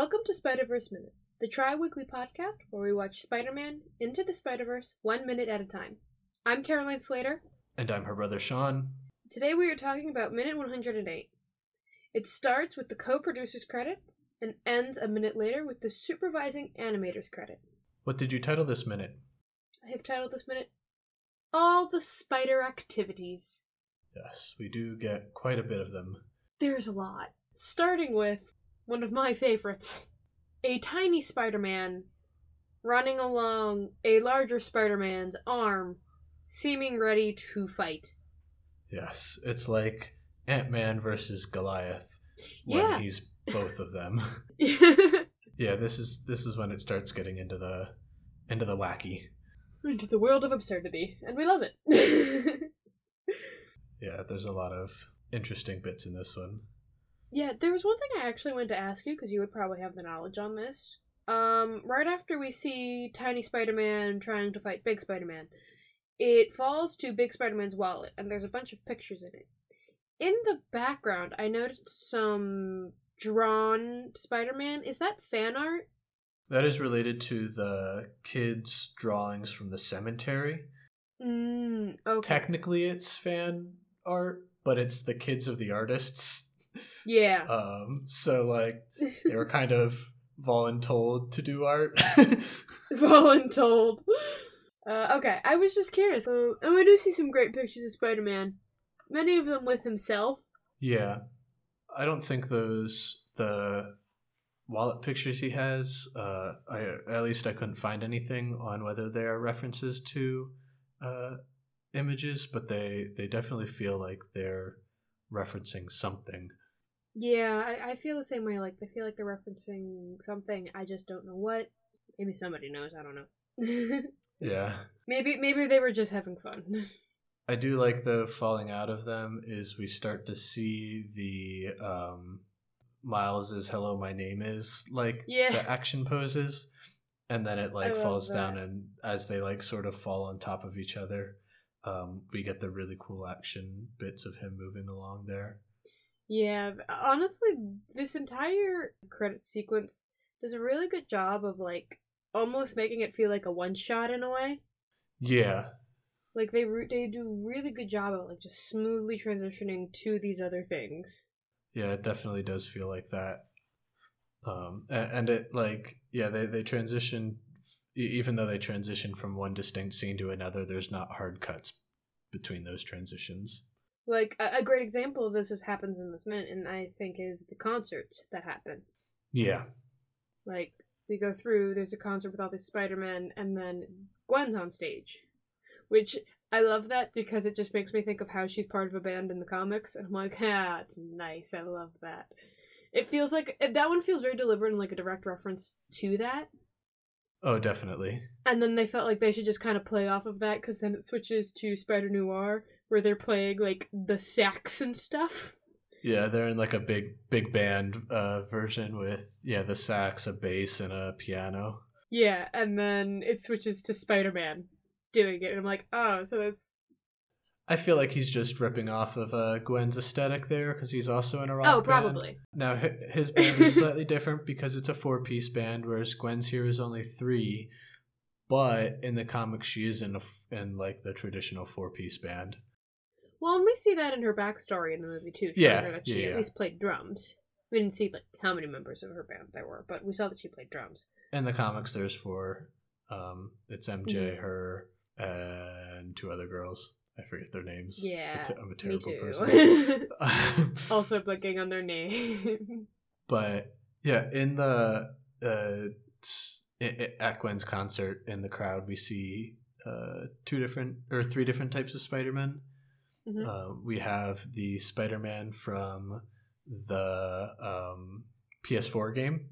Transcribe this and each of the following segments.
Welcome to Spider Verse Minute, the tri weekly podcast where we watch Spider Man Into the Spider Verse one minute at a time. I'm Caroline Slater. And I'm her brother Sean. Today we are talking about minute 108. It starts with the co producer's credits and ends a minute later with the supervising animator's credit. What did you title this minute? I have titled this minute All the Spider Activities. Yes, we do get quite a bit of them. There's a lot. Starting with one of my favorites a tiny Spider Man running along a larger Spider Man's arm, seeming ready to fight. Yes, it's like Ant Man versus Goliath when Yeah. he's both of them. Yeah, this is this is when it starts getting into the into the wacky. Into the world of absurdity, and we love it. Yeah, there's a lot of interesting bits in this one. Yeah, there was one thing I actually wanted to ask you because you would probably have the knowledge on this. Um, right after we see Tiny Spider Man trying to fight Big Spider Man, it falls to Big Spider Man's wallet, and there's a bunch of pictures in it. In the background, I noticed some drawn Spider Man. Is that fan art? That is related to the kids' drawings from the cemetery. Mm, okay. Technically, it's fan art, but it's the kids of the artists. Yeah. Um, so like they were kind of voluntold to do art. Voluntold. Uh, okay, I was just curious. Uh, and we do see some great pictures of Spider Man, many of them with himself. yeah, I don't think those the wallet pictures he has. Uh, I at least I couldn't find anything on whether they are references to uh, images, but they they definitely feel like they're referencing something. Yeah, I, I feel the same way. Like, I feel like they're referencing something. I just don't know what. Maybe somebody knows. I don't know. Yeah. maybe maybe they were just having fun. I do like the falling out of them is we start to see the um Miles is hello my name is like Yeah. the action poses and then it like falls down and as they like sort of fall on top of each other um we get the really cool action bits of him moving along there. Yeah, honestly, this entire credit sequence does a really good job of like almost making it feel like a one shot in a way. Yeah. Like they re- they do a really good job of like just smoothly transitioning to these other things. Yeah, it definitely does feel like that. Um, a- and it like yeah, they they transition even though they transition from one distinct scene to another. There's not hard cuts between those transitions. Like a, a great example of this is happens in this minute, and I think is the concerts that happen. Yeah, Like we go through, there's a concert with all these Spider Men, and then Gwen's on stage, which I love that because it just makes me think of how she's part of a band in the comics, and I'm like, ah, it's nice. I love that. It feels like that one feels very deliberate and like a direct reference to that. oh definitely. And then they felt like they should just kind of play off of that because then it switches to Spider Noir where they're playing like the sax and stuff. Yeah, they're in like a big big band uh, version with yeah the sax, a bass, and a piano. Yeah, and then it switches to Spider Man doing it. And I'm like, oh, so that's. I feel like he's just ripping off of uh, Gwen's aesthetic there because he's also in a rock Oh, band. probably. Now his band is slightly different because it's a four piece band, whereas Gwen's here is only three. But in the comics, she is in a f- in like the traditional four piece band. Well, and we see that in her backstory in the movie too. Yeah, that she yeah, at yeah. least played drums. We didn't see like how many members of her band there were, but we saw that she played drums. In the comics, there's four. Um, it's MJ, Mhm. her, and two other girls. I forget their names. Yeah, I'm a te- I'm a Me terrible person. also blanking on their name. but yeah, in the uh, s- i- i- at Gwen's concert in the crowd, we see uh, two different or three different types of Spider Man. Mhm. Uh, we have the Spider Man from the um, PS4 game.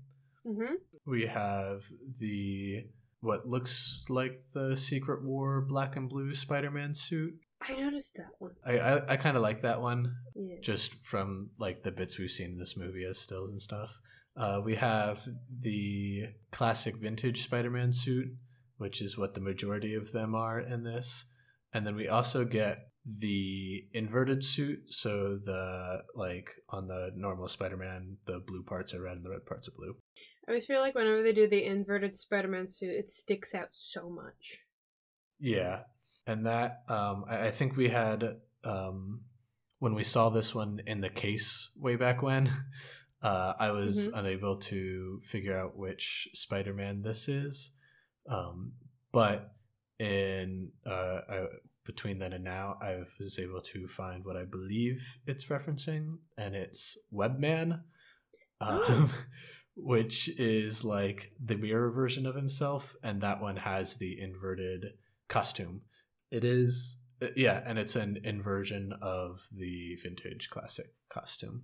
hmm We have the what looks like the Secret War black and blue Spider Man suit. I noticed that one. I I, I kind of like that one Yeah. just from like the bits we've seen in this movie as stills and stuff. Uh, we have the classic vintage Spider-Man suit, which is what the majority of them are in this, and then we also get the inverted suit. So the like on the normal Spider-Man, the blue parts are red and the red parts are blue. I always feel like whenever they do the inverted Spider-Man suit, it sticks out so much. Yeah, and that um, I, I think we had um, when we saw this one in the case way back when. Uh, I was Mhm. unable to figure out which Spider-Man this is, um, but in uh, I, between then and now, I was able to find what I believe it's referencing, and it's Webman, um, Oh. which is like the mirror version of himself, and that one has the inverted costume. It is, uh, yeah, and it's an inversion of the vintage classic costume.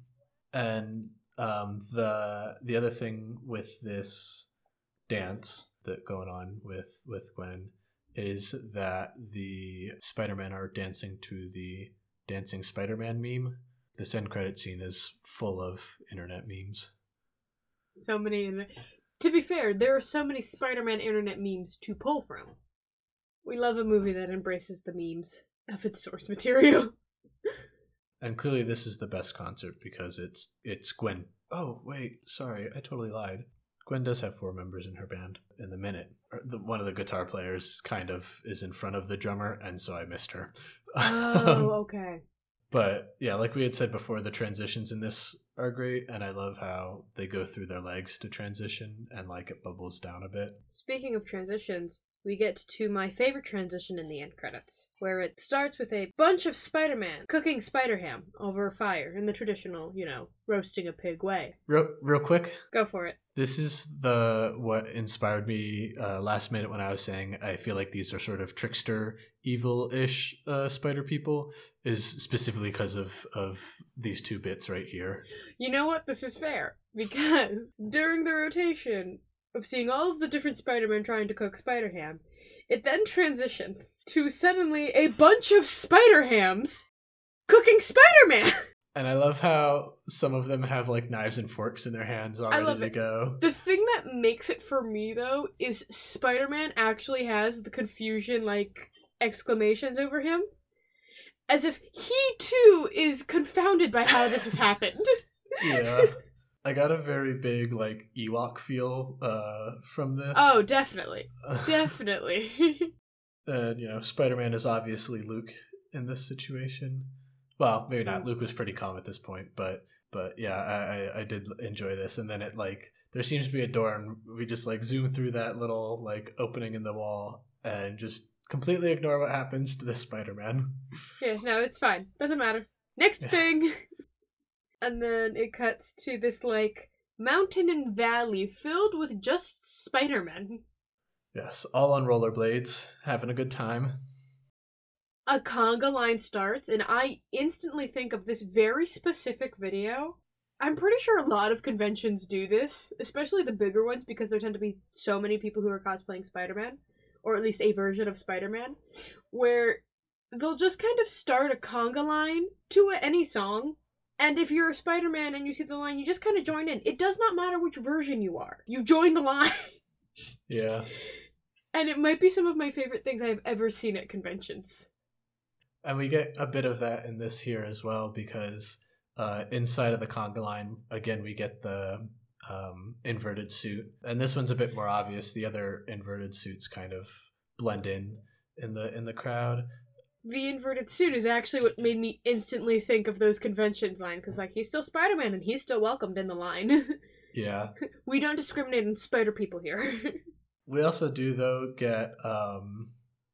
And um, the the other thing with this dance that going on with with Gwen is that the Spider-Man are dancing to the dancing Spider-Man meme. This end credit scene is full of internet memes. So many. To be fair, there are so many Spider-Man internet memes to pull from. We love a movie that embraces the memes of its source material. And clearly, this is the best concert because it's it's Gwen. Oh wait, sorry, I totally lied. Gwen does have four members in her band. In the minute, the, one of the guitar players kind of is in front of the drummer, and so I missed her. Oh, um, okay. but yeah, like we had said before, the transitions in this are great, and I love how they go through their legs to transition, and like it bubbles down a bit. Speaking of transitions, we get to my favorite transition in the end credits, where it starts with a bunch of Spider Man cooking spider ham over a fire in the traditional, you know, roasting a pig way. Real, real quick, Go for it. This is the what inspired me uh, last minute when I was saying I feel like these are sort of trickster, evil-ish uh, spider people. Is specifically because of of these two bits right here. You know what? This is fair. Because during the rotation of seeing all of the different Spider Men trying to cook spider ham, it then transitioned to suddenly a bunch of spider hams cooking Spider Man! And I love how some of them have like knives and forks in their hands already love to it. go. The thing that makes it for me though is Spider Man actually has the confusion like exclamations over him. As if he too is confounded by how this has happened. Yeah. I got a very big like Ewok feel uh, from this. Oh, definitely. Definitely. and you know, Spider Man is obviously Luke in this situation. Well, maybe not. Luke was pretty calm at this point, but but yeah, I, I I did enjoy this. And then it like there seems to be a door, and we just like zoom through that little like opening in the wall and just completely ignore what happens to this Spider Man. Yeah, no, it's fine. Doesn't matter. Next Yeah. thing. And then it cuts to this like mountain and valley filled with just Spider-Men. Yes, all on rollerblades, having a good time. A conga line starts, and I instantly think of this very specific video. I'm pretty sure a lot of conventions do this, especially the bigger ones, because there tend to be so many people who are cosplaying Spider Man, or at least a version of Spider Man, where they'll just kind of start a conga line to any song. And if you're a Spider Man and you see the line, you just kind of join in. It does not matter which version you are, you join the line. Yeah. and it might be some of my favorite things I've ever seen at conventions. And we get a bit of that in this here as well because uh, inside of the conga line, again, we get the um, inverted suit, and this one's a bit more obvious. The other inverted suits kind of blend in in the in the crowd. The inverted suit is actually what made me instantly think of those conventions line because like he's still spider-man and he's still welcomed in the line Yeah. we don't discriminate in spider people here We also do though get um,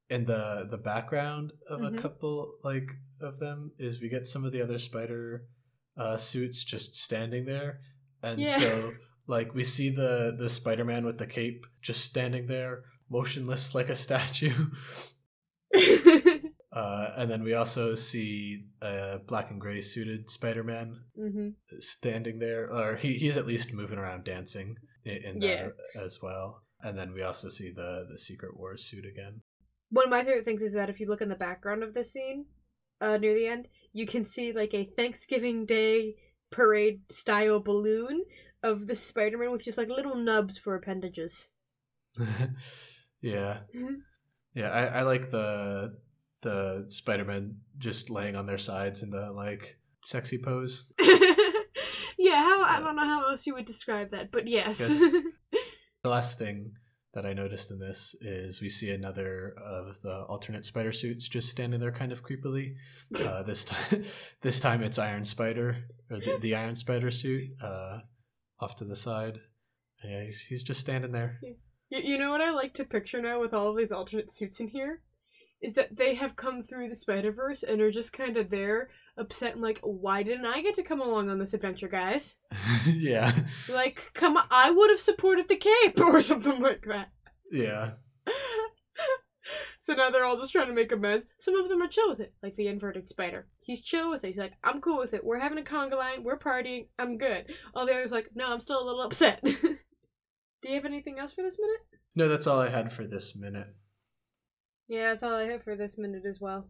in the the background of Mhm. a couple like of them is we get some of the other spider uh, suits just standing there, and Yeah. so like we see the the Spider Man with the cape just standing there, motionless like a statue. Uh, and then we also see a black and gray suited Spider Man hmm standing there, or he, he's at least moving around dancing in, in that Yeah. as well. And then we also see the the Secret Wars suit again. one of my favorite things is that if you look in the background of this scene uh near the end you can see like a thanksgiving day parade style balloon of the spider-man with just like little nubs for appendages yeah, yeah. I, I like the the Spider Man just laying on their sides in the like sexy pose. yeah Yeah, how I don't know how else you would describe that, but yes. The last thing that I noticed in this is we see another of the alternate spider suits just standing there kind of creepily. Uh, this time, this time it's Iron Spider or the, the Iron Spider suit uh, off to the side. Yeah, he's he's just standing there. You, you know what I like to picture now with all of these alternate suits in here? Is that they have come through the Spider Verse and are just kind of there, upset and like, why didn't I get to come along on this adventure, guys? yeah, Like, come on, I would have supported the cape or something like that. yeah, so now they're all just trying to make amends. Some of them are chill with it, like the inverted spider. He's chill with it. He's like, I'm cool with it. We're having a conga line. We're partying. I'm good. All the others like, no, I'm still a little upset. Do you have anything else for this minute? No, that's all I had for this minute. Yeah, that's all I have for this minute as well.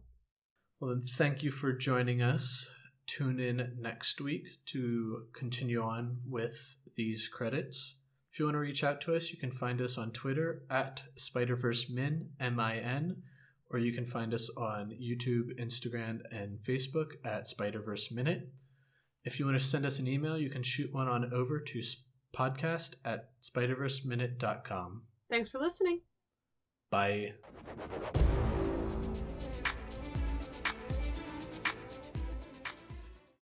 Well, then, thank you for joining us. Tune in next week to continue on with these credits. If you want to reach out to us, you can find us on Twitter at SpiderVerseMin, M I N, or you can find us on YouTube, Instagram, and Facebook at Spiderverse Minute. If you want to send us an email, you can shoot one on over to podcast at spiderverseminute.com. Thanks for listening. Bye.